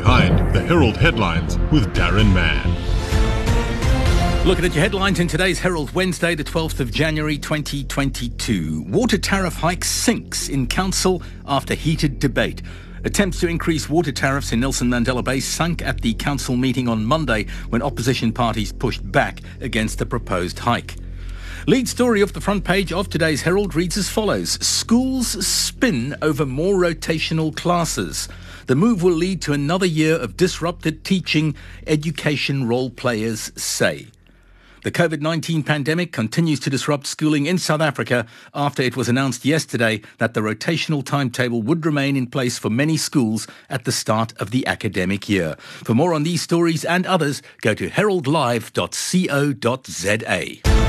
Behind the Herald headlines with Darren Mann. Looking at your headlines in today's Herald Wednesday, the 12th of January 2022. Water tariff hike sinks in council after heated debate. Attempts to increase water tariffs in Nelson Mandela Bay sunk at the council meeting on Monday when opposition parties pushed back against the proposed hike. Lead story off the front page of today's Herald reads as follows Schools spin over more rotational classes. The move will lead to another year of disrupted teaching, education role players say. The COVID 19 pandemic continues to disrupt schooling in South Africa after it was announced yesterday that the rotational timetable would remain in place for many schools at the start of the academic year. For more on these stories and others, go to heraldlive.co.za.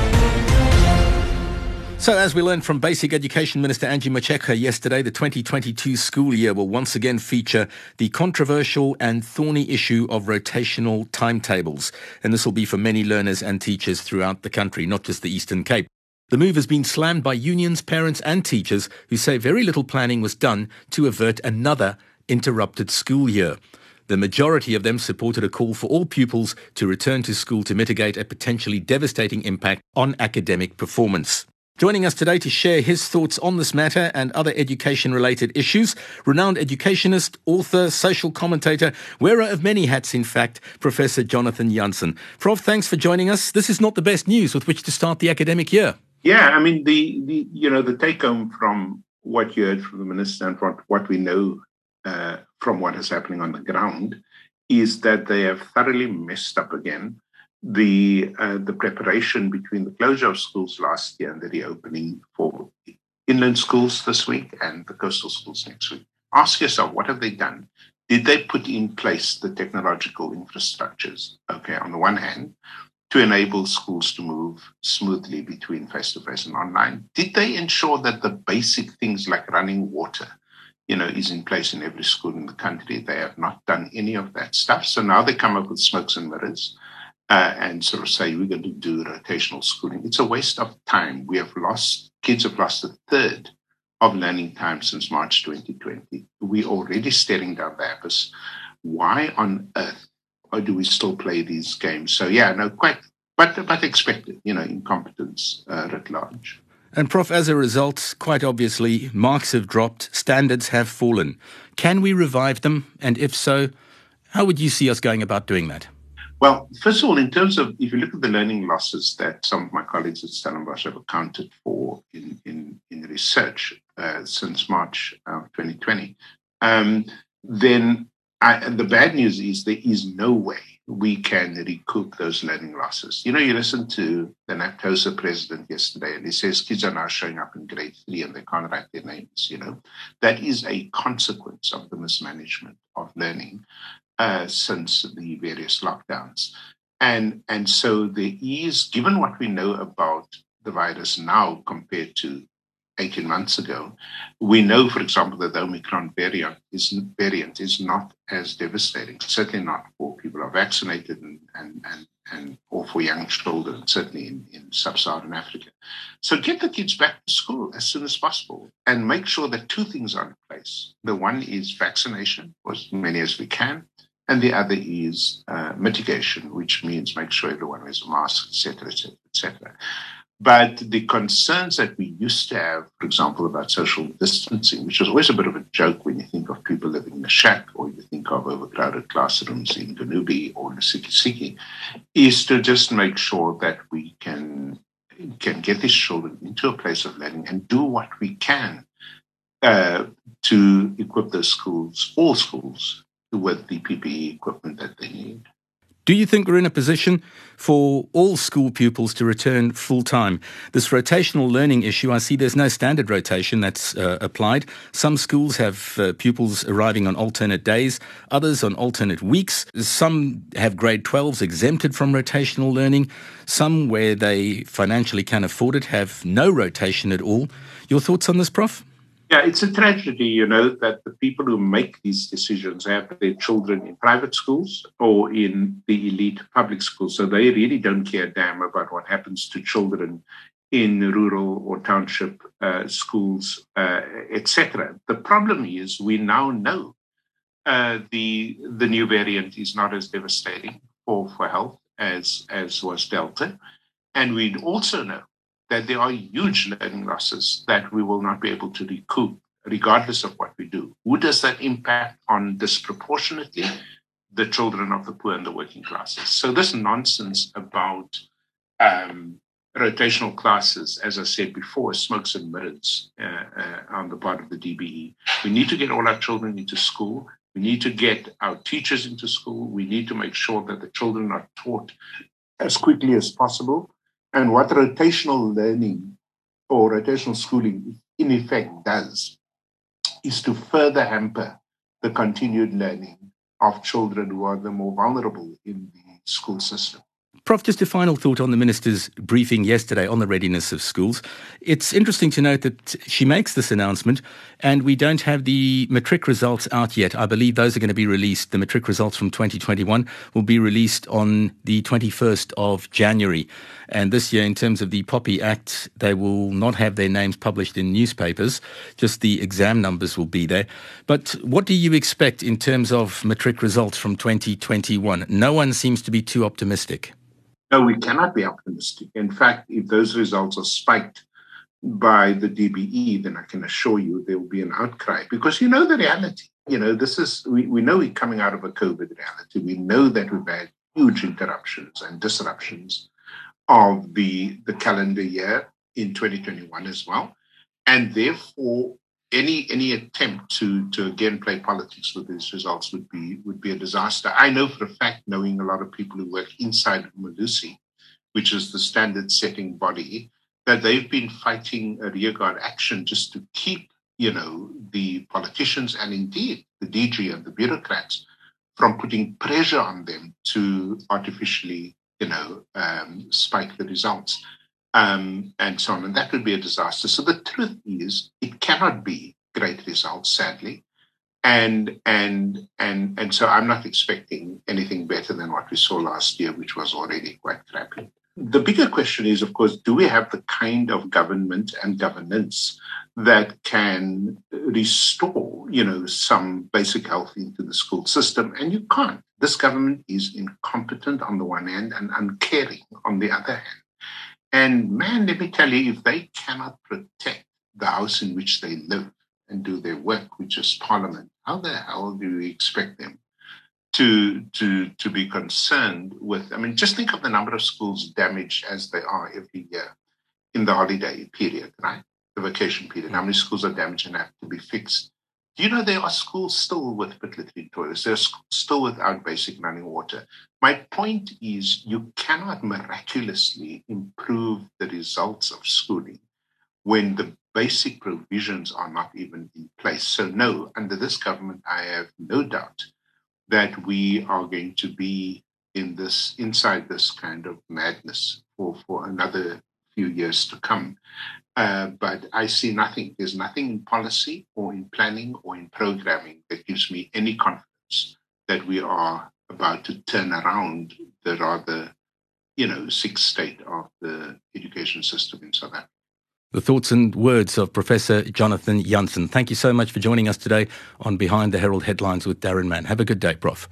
So, as we learned from Basic Education Minister Angie Motshekga yesterday, the 2022 school year will once again feature the controversial and thorny issue of rotational timetables. And this will be for many learners and teachers throughout the country, not just the Eastern Cape. The move has been slammed by unions, parents, and teachers who say very little planning was done to avert another interrupted school year. The majority of them supported a call for all pupils to return to school to mitigate a potentially devastating impact on academic performance. Joining us today to share his thoughts on this matter and other education related issues, renowned educationist, author, social commentator, wearer of many hats, in fact, Professor Jonathan Jansen. Prof, thanks for joining us. This is not the best news with which to start the academic year. Yeah, I mean, the, the you know, the take home from what you heard from the minister and from what we know uh, from what is happening on the ground is that they have thoroughly messed up again the uh, the preparation between the closure of schools last year and the reopening for inland schools this week and the coastal schools next week. Ask yourself, what have they done? Did they put in place the technological infrastructures? Okay, on the one hand, to enable schools to move smoothly between face to face and online. Did they ensure that the basic things like running water, you know, is in place in every school in the country? They have not done any of that stuff. So now they come up with smokes and mirrors uh, and sort of say we're going to do rotational schooling. It's a waste of time. We have lost, kids have lost a third of learning time since March 2020. We're already staring down the abyss. Why on earth do we still play these games? So, yeah, no, quite, but, but expected, you know, incompetence uh, writ large. And, Prof, as a result, quite obviously, marks have dropped, standards have fallen. Can we revive them? And if so, how would you see us going about doing that? Well, first of all, in terms of if you look at the learning losses that some of my colleagues at Stellenbosch have accounted for in, in, in research uh, since March uh, 2020, um, then I, the bad news is there is no way we can recoup those learning losses. You know, you listen to the NAPTOSA president yesterday, and he says kids are now showing up in grade three and they can't write their names. You know, that is a consequence of the mismanagement of learning uh, since the various lockdowns. And, and so there is, given what we know about the virus now compared to 18 months ago, we know, for example, that the Omicron variant is, variant is not as devastating, certainly not for people who are vaccinated and, and, and, and or for young children, certainly in, in sub-Saharan Africa. So get the kids back to school as soon as possible and make sure that two things are in place. The one is vaccination, as many as we can, and the other is uh, mitigation, which means make sure everyone wears a mask, etc., etc., etc. But the concerns that we used to have, for example, about social distancing, which was always a bit of a joke when you think of people living in a shack or you think of overcrowded classrooms in Ganubi or Lusikisiki, is to just make sure that we can can get these children into a place of learning and do what we can uh, to equip those schools, all schools, with the PPE equipment that they need. Do you think we're in a position for all school pupils to return full time? This rotational learning issue, I see there's no standard rotation that's uh, applied. Some schools have uh, pupils arriving on alternate days, others on alternate weeks. Some have grade 12s exempted from rotational learning. Some, where they financially can afford it, have no rotation at all. Your thoughts on this, Prof? Yeah, it's a tragedy, you know, that the people who make these decisions have their children in private schools or in the elite public schools. So they really don't care damn about what happens to children in rural or township uh, schools, uh, etc. The problem is we now know uh, the the new variant is not as devastating for, for health as as was Delta, and we also know that there are huge learning losses that we will not be able to recoup regardless of what we do. Who does that impact on disproportionately? The children of the poor and the working classes. So this nonsense about um, rotational classes, as I said before, smokes and mirrors uh, uh, on the part of the DBE. We need to get all our children into school. We need to get our teachers into school. We need to make sure that the children are taught as quickly as possible. And what rotational learning or rotational schooling in effect does is to further hamper the continued learning of children who are the more vulnerable in the school system. Prof, just a final thought on the minister's briefing yesterday on the readiness of schools. It's interesting to note that she makes this announcement and we don't have the matric results out yet. I believe those are going to be released. The matric results from 2021 will be released on the 21st of January. And this year, in terms of the POPI Act, they will not have their names published in newspapers, just the exam numbers will be there. But what do you expect in terms of matric results from 2021? No one seems to be too optimistic. No, we cannot be optimistic. In fact, if those results are spiked by the DBE, then I can assure you there will be an outcry because you know the reality. You know, this is, we, we know we're coming out of a COVID reality. We know that we've had huge interruptions and disruptions of the, the calendar year in 2021 as well. And therefore, any any attempt to to again play politics with these results would be would be a disaster. I know for a fact, knowing a lot of people who work inside Umalusi, which is the standard setting body, that they've been fighting a rearguard action just to keep you know the politicians and indeed the DG and the bureaucrats from putting pressure on them to artificially you know um, spike the results um, and so on. And that would be a disaster. So the truth is, it cannot be great results, sadly. And and and and so I'm not expecting anything better than what we saw last year, which was already quite crappy. The bigger question is, of course, do we have the kind of government and governance that can restore, you know, some basic health into the school system? And you can't. This government is incompetent on the one hand and uncaring on the other hand. And man, let me tell you, if they cannot protect the house in which they live and do their work, which is Parliament, how the hell do we expect them to to to be concerned with? I mean, just think of the number of schools damaged as they are every year in the holiday period, right? The vacation period. How many schools are damaged and have to be fixed? Do you know there are schools still with latrine toilets? There are schools still without basic running water. My point is, you cannot miraculously improve the results of schooling when the basic provisions are not even in place. So, no, under this government, I have no doubt that we are going to be in this inside this kind of madness for, for another few years to come. Uh, but I see nothing. There's nothing in policy or in planning or in programming that gives me any confidence that we are about to turn around the rather, you know, sick state of the education system in South Africa. The thoughts and words of Professor Jonathan Jansen. Thank you so much for joining us today on Behind the Herald Headlines with Darren Mann. Have a good day, Prof.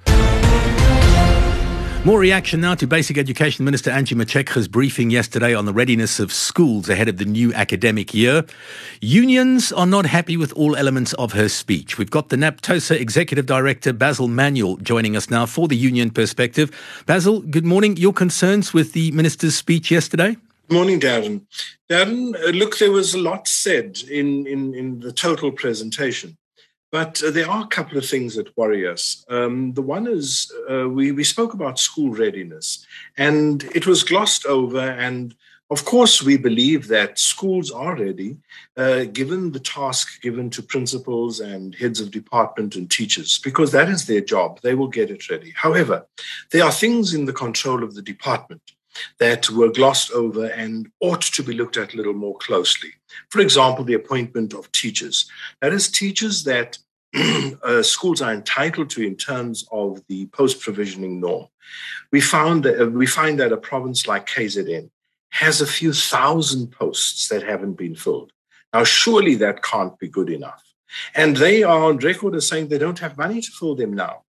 More reaction now to Basic Education Minister Angie Motshekga's briefing yesterday on the readiness of schools ahead of the new academic year. Unions are not happy with all elements of her speech. We've got the NAPTOSA Executive Director Basil Manuel joining us now for the union perspective. Basil, good morning. Your concerns with the minister's speech yesterday? Good morning, Darren. Darren, uh, look, there was a lot said in, in, in the total presentation. But uh, there are a couple of things that worry us. Um, the one is uh, we, we spoke about school readiness, and it was glossed over. And of course, we believe that schools are ready, uh, given the task given to principals and heads of department and teachers, because that is their job. They will get it ready. However, there are things in the control of the department that were glossed over and ought to be looked at a little more closely. For example, the appointment of teachers. That is, teachers that uh, schools are entitled to in terms of the post-provisioning norm. We found that uh, we find that a province like KZN has a few thousand posts that haven't been filled. Now, surely that can't be good enough. And they are on record as saying they don't have money to fill them now.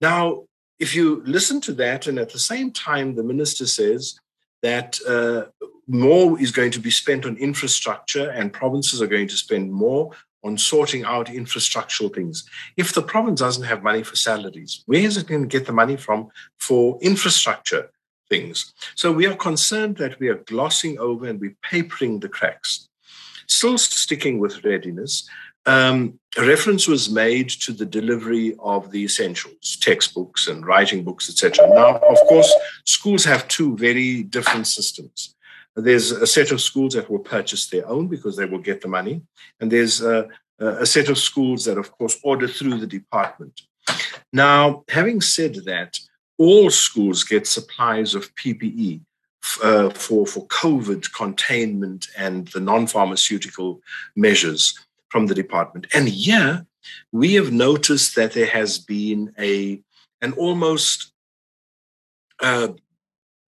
Now, if you listen to that, and at the same time, the minister says that uh, more is going to be spent on infrastructure and provinces are going to spend more on sorting out infrastructural things. If the province doesn't have money for salaries, where is it going to get the money from for infrastructure things? So we are concerned that we are glossing over and we're papering the cracks. Still sticking with readiness, um, reference was made to the delivery of the essentials, textbooks and writing books, etc. Now, of course, schools have two very different systems. There's a set of schools that will purchase their own because they will get the money, and there's a, a set of schools that, of course, order through the department. Now, having said that, all schools get supplies of PPE uh, for, for COVID containment and the non pharmaceutical measures from the department. And here we have noticed that there has been a an almost uh,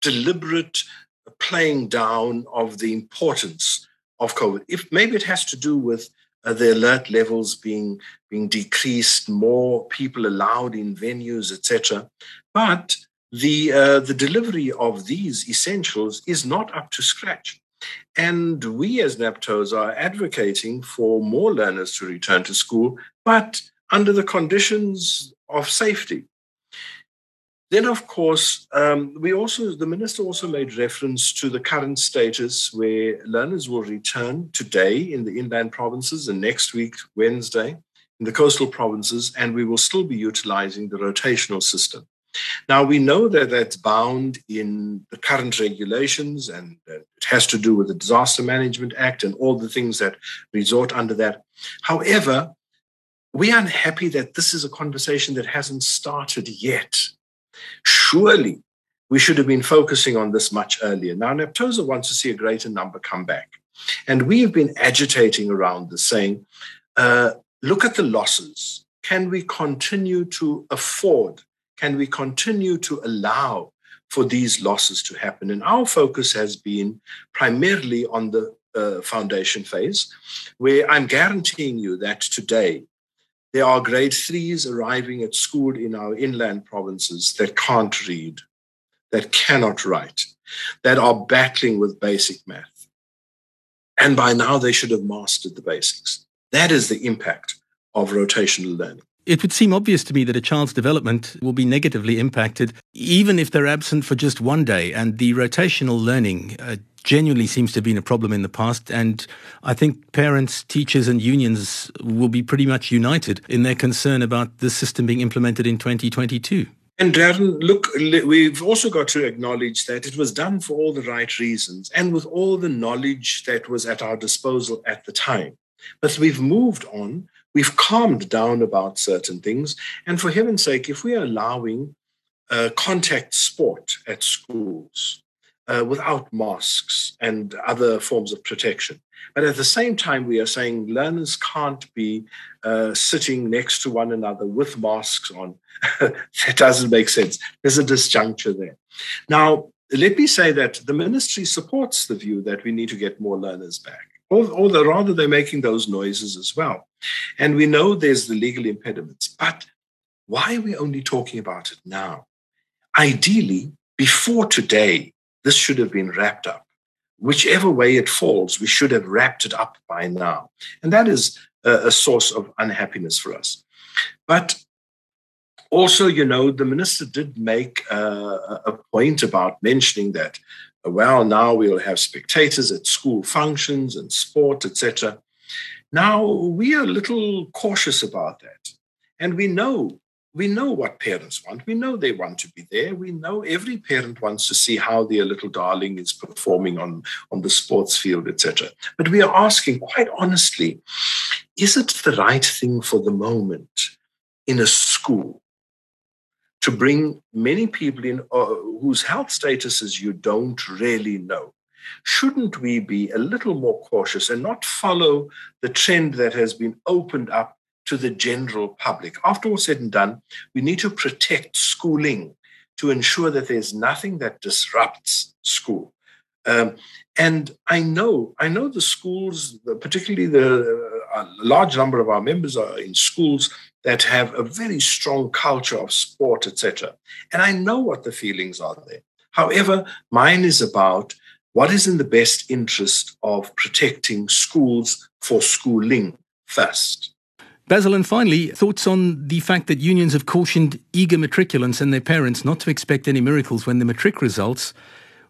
deliberate playing down of the importance of COVID. If maybe it has to do with uh, the alert levels being being decreased, more people allowed in venues, etc. But the uh, the delivery of these essentials is not up to scratch. And we as NAPTOS are advocating for more learners to return to school, but under the conditions of safety. Then, of course, um, we also the minister also made reference to the current status where learners will return today in the inland provinces and next week, Wednesday, in the coastal provinces, and we will still be utilizing the rotational system. Now, we know that that's bound in the current regulations and it has to do with the Disaster Management Act and all the things that resort under that. However, we are unhappy that this is a conversation that hasn't started yet. Surely we should have been focusing on this much earlier. Now, NAPTOSA wants to see a greater number come back. And we have been agitating around this, saying, uh, look at the losses. Can we continue to afford can we continue to allow for these losses to happen? And our focus has been primarily on the uh, foundation phase, where I'm guaranteeing you that today there are grade threes arriving at school in our inland provinces that can't read, that cannot write, that are battling with basic math. And by now they should have mastered the basics. That is the impact of rotational learning. It would seem obvious to me that a child's development will be negatively impacted even if they're absent for just one day. And the rotational learning uh, genuinely seems to have been a problem in the past. And I think parents, teachers, and unions will be pretty much united in their concern about the system being implemented in 2022. And Darren, look, we've also got to acknowledge that it was done for all the right reasons and with all the knowledge that was at our disposal at the time. But we've moved on We've calmed down about certain things. And for heaven's sake, if we are allowing uh, contact sport at schools uh, without masks and other forms of protection, but at the same time, we are saying learners can't be uh, sitting next to one another with masks on. that doesn't make sense. There's a disjuncture there. Now, let me say that the ministry supports the view that we need to get more learners back or, or the, rather they're making those noises as well. And we know there's the legal impediments, but why are we only talking about it now? Ideally, before today, this should have been wrapped up. Whichever way it falls, we should have wrapped it up by now. And that is a, a source of unhappiness for us. But also, you know, the minister did make uh, a point about mentioning that well, now we'll have spectators at school functions and sport, etc. Now we are a little cautious about that. And we know we know what parents want. We know they want to be there. We know every parent wants to see how their little darling is performing on, on the sports field, etc. But we are asking quite honestly, is it the right thing for the moment in a school to bring many people in uh, whose health statuses you don't really know. Shouldn't we be a little more cautious and not follow the trend that has been opened up to the general public? After all said and done, we need to protect schooling to ensure that there's nothing that disrupts school. Um, and I know, I know the schools, particularly the a large number of our members are in schools that have a very strong culture of sport, etc. And I know what the feelings are there. However, mine is about what is in the best interest of protecting schools for schooling first. Basil, and finally, thoughts on the fact that unions have cautioned eager matriculants and their parents not to expect any miracles when the matric results,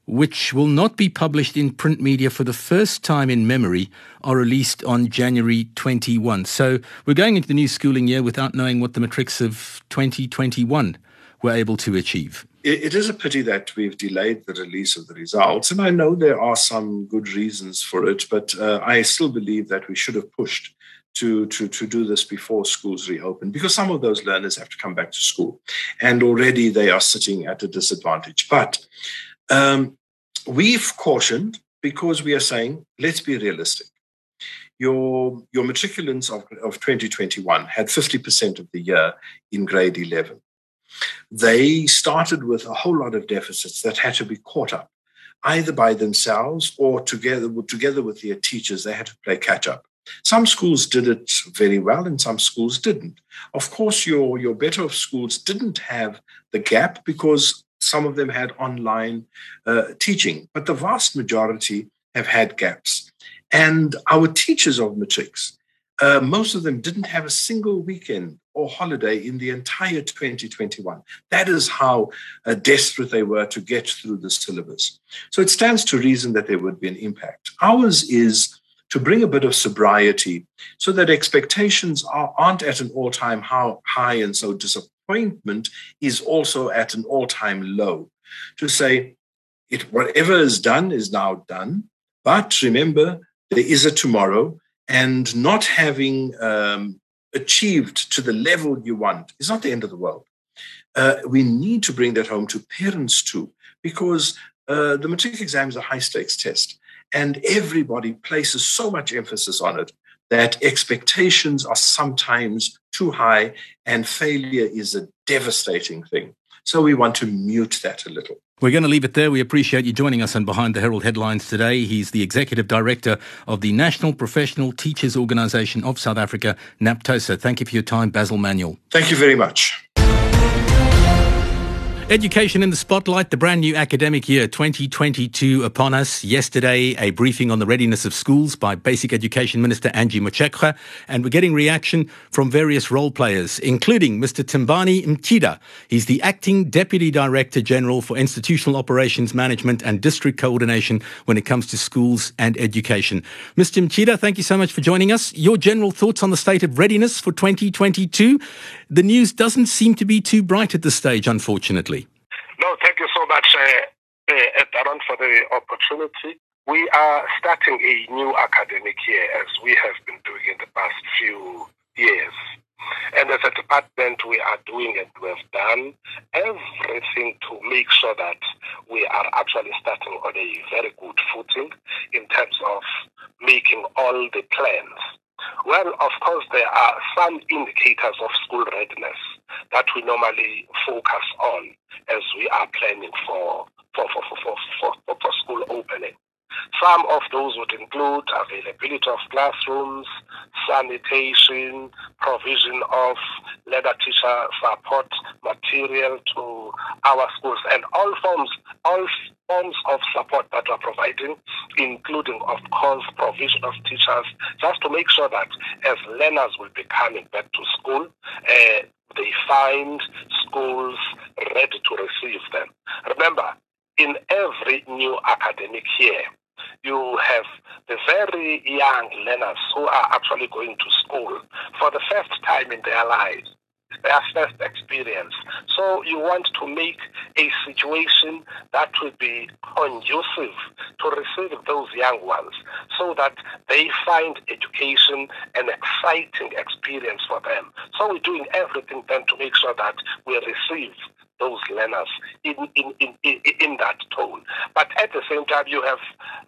which will not be published in print media for the first time in memory, are released on January 21. So we're going into the new schooling year without knowing what the matrics of 2021 were able to achieve. It is a pity that we've delayed the release of the results, and I know there are some good reasons for it, but uh, I still believe that we should have pushed to, to, to do this before schools reopen because some of those learners have to come back to school and already they are sitting at a disadvantage. But um, we've cautioned because we are saying, let's be realistic. Your, your matriculants of, of 2021 had 50% of the year in grade 11. They started with a whole lot of deficits that had to be caught up either by themselves or together, together with their teachers. They had to play catch up. Some schools did it very well and some schools didn't. Of course, your, your better of schools didn't have the gap because some of them had online uh, teaching, but the vast majority have had gaps. And our teachers of matrics, uh, most of them didn't have a single weekend or holiday in the entire 2021. That is how uh, desperate they were to get through the syllabus. So it stands to reason that there would be an impact. Ours is to bring a bit of sobriety so that expectations are, aren't at an all time high and so disappointment is also at an all time low. To say, it, whatever is done is now done, but remember, there is a tomorrow, and not having um, achieved to the level you want is not the end of the world. Uh, we need to bring that home to parents too, because uh, the matric exam is a high stakes test. And everybody places so much emphasis on it that expectations are sometimes too high and failure is a devastating thing. So we want to mute that a little. We're going to leave it there. We appreciate you joining us on Behind the Herald headlines today. He's the Executive Director of the National Professional Teachers Organisation of South Africa, NAPTOSA. Thank you for your time, Basil Manuel. Thank you very much. Education in the spotlight, the brand new academic year 2022 upon us. Yesterday, a briefing on the readiness of schools by Basic Education Minister Angie Motshekga, and we're getting reaction from various role players, including Mr. Timbani Mtshida. He's the Acting Deputy Director General for Institutional Operations Management and District Coordination when it comes to schools and education. Mr. Mtshida, thank you so much for joining us. Your general thoughts on the state of readiness for 2022? The news doesn't seem to be too bright at this stage, unfortunately. No, thank you so much, uh, uh, Darren, for the opportunity. We are starting a new academic year as we have been doing in the past few years. And as a department, we are doing and we have done everything to make sure that we are actually starting on a very good footing in terms of making all the plans well, of course, there are some indicators of school readiness that we normally focus on as we are planning for for, for, for, for, for, for school opening. Some of those would include availability of classrooms, sanitation, provision of learner teacher support material to our schools, and all forms, all forms of support that we're providing, including, of course, provision of teachers, just to make sure that as learners will be coming back to school, uh, they find schools ready to receive them. Remember, in every new academic year, you have the very young learners who are actually going to school for the first time in their lives, their first experience. So you want to make a situation that will be conducive to receive those young ones so that they find education an exciting experience for them. So we're doing everything then to make sure that we receive those learners in, in, in, in, in that tone. But at the same time, you have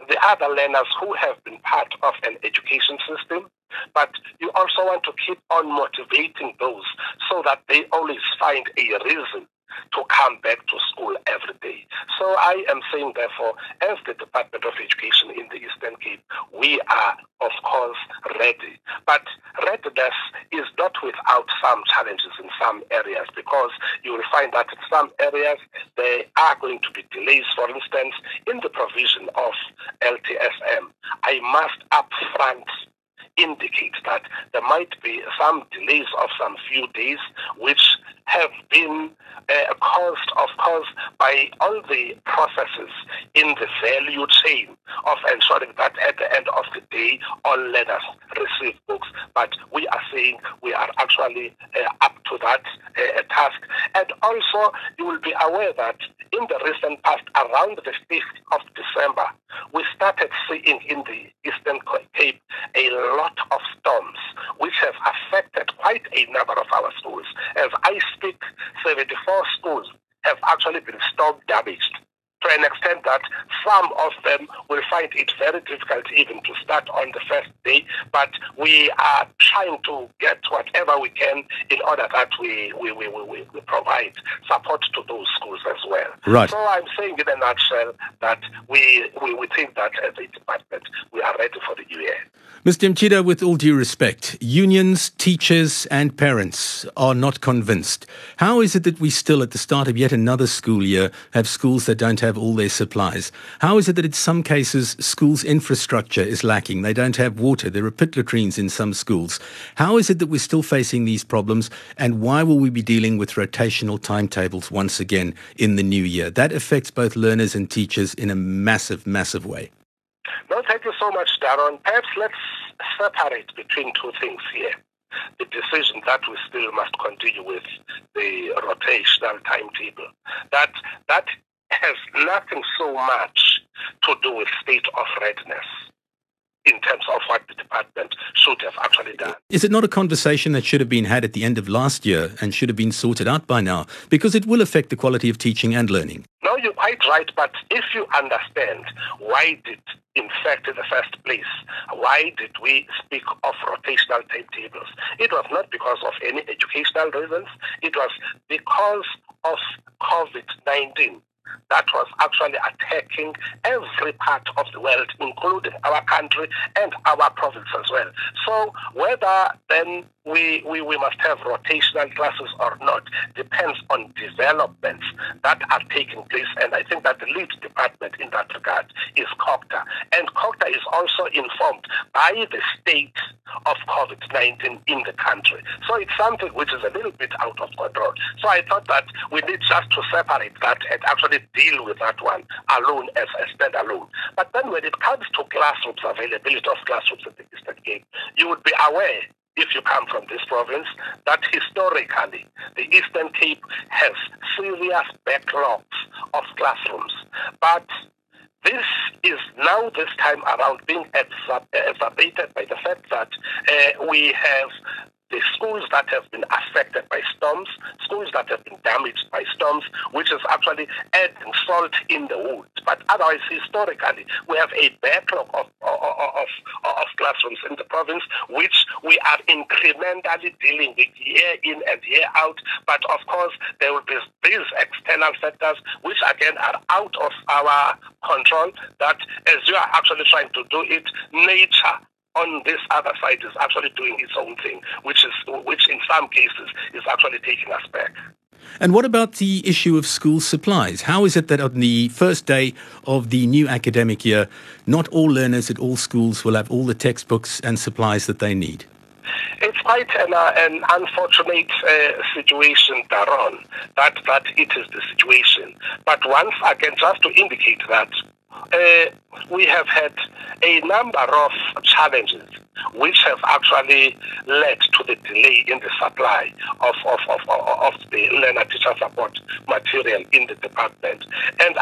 the other learners who have been part of an education system, but you also want to keep on motivating those so that they always find a reason to come back to school every day. So I am saying, therefore, as the Department of Education in the Eastern Cape, we are, of course, ready. But readiness is not without some challenges in some areas because you will find that in some areas there are going to be delays. For instance, in the provision of LTSM, I must upfront indicate that there might be some delays of some few days, which have been uh, caused, of course, by all the processes in the value chain of ensuring that at the end of the day, all learners receive books. But we are saying we are actually uh, up to that uh, task. And also, you will be aware that in the recent past, around the 5th of December, we started seeing in the Eastern Cape a lot of storms, which have affected quite a number of our schools. As I speak, 74 schools have actually been storm damaged to an extent that some of them will find it very difficult even to start on the first day. But we are trying to get whatever we can in order that we, we, we, we, we provide support to those schools as well. Right. So I'm saying in a nutshell that we, we, we think that as a department, we are ready for the new year. Mr. Mchida, with all due respect, unions, teachers, and parents are not convinced. How is it that we still, at the start of yet another school year, have schools that don't have all their supplies? How is it that in some cases schools' infrastructure is lacking? They don't have water. There are pit latrines in some schools. How is it that we're still facing these problems? And why will we be dealing with rotational timetables once again in the new year? That affects both learners and teachers in a massive, massive way. No, thank you so much, Darren. Perhaps let's separate between two things here. The decision that we still must continue with the rotational timetable. That that has nothing so much to do with state of readiness in terms of what the department should have actually done. Is it not a conversation that should have been had at the end of last year and should have been sorted out by now? Because it will affect the quality of teaching and learning. No, you're quite right. But if you understand why did, in fact, in the first place, why did we speak of rotational timetables? It was not because of any educational reasons. It was because of COVID-19 that was actually attacking every part of the world, including our country and our province as well. So whether then we, we, we must have rotational classes or not depends on developments that are taking place. And I think that the lead department in that regard is COGTA. And COGTA is also informed by the state of COVID-19 in the country. So it's something which is a little bit out of control. So I thought that we need just to separate that and actually deal with that one alone as a standalone. But then when it comes to classrooms, availability of classrooms in the Eastern Cape, you would be aware if you come from this province, that historically the Eastern Cape has serious backlogs of classrooms. But this is now this time around being exacerbated by the fact that uh, we have the schools that have been affected by storms, schools that have been damaged by storms, which is actually adding salt in the wound. Otherwise, historically, we have a backlog of, of, of, of classrooms in the province, which we are incrementally dealing with year in and year out. But of course, there will be these external factors, which again are out of our control, that as you are actually trying to do it, nature on this other side is actually doing its own thing, which is which in some cases is actually taking us back. And what about the issue of school supplies? How is it that on the first day of the new academic year, not all learners at all schools will have all the textbooks and supplies that they need? It's quite an, uh, an unfortunate uh, situation, Darren, that, that it is the situation. But once again, just to indicate that uh, we have had a number of challenges which have actually led to the delay in the supply of, of, of, of the learner teacher support material in the department. And,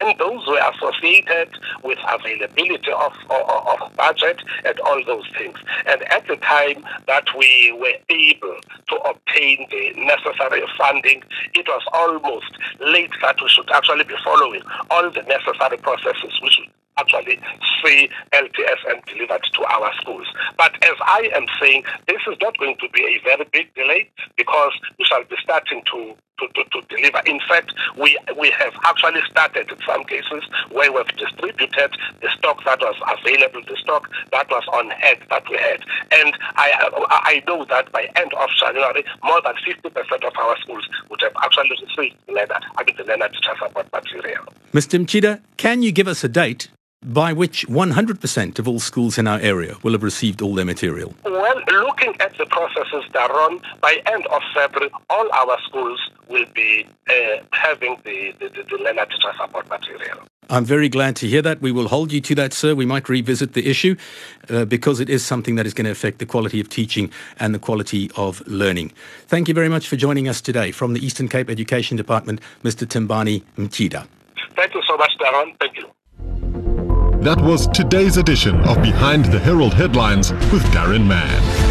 and those were associated with availability of, of, of budget and all those things. And at the time that we were able to obtain the necessary funding, it was almost late that we should actually be following all the necessary processes which actually see LTSM delivered to our schools. But as I am saying, this is not going to be a very big delay because we shall be starting to to, to, to, deliver. In fact, we we have actually started in some cases where we've distributed the stock that was available, the stock that was on hand that we had. And I I know that by end of January, more than 50% of our schools would have actually received learner, I mean the learner teacher material. Mr. Mchida, can you give us a date by which 100% of all schools in our area will have received all their material? Well, looking at the processes that run, by end of February, all our schools will be uh, having the, the, the, learner teacher support material. I'm very glad to hear that. We will hold you to that, sir. We might revisit the issue uh, because it is something that is going to affect the quality of teaching and the quality of learning. Thank you very much for joining us today. From the Eastern Cape Education Department, Mr. Timbani Mchida. Thank you so much, Darren. Thank you. That was today's edition of Behind the Herald Headlines with Darren Mann.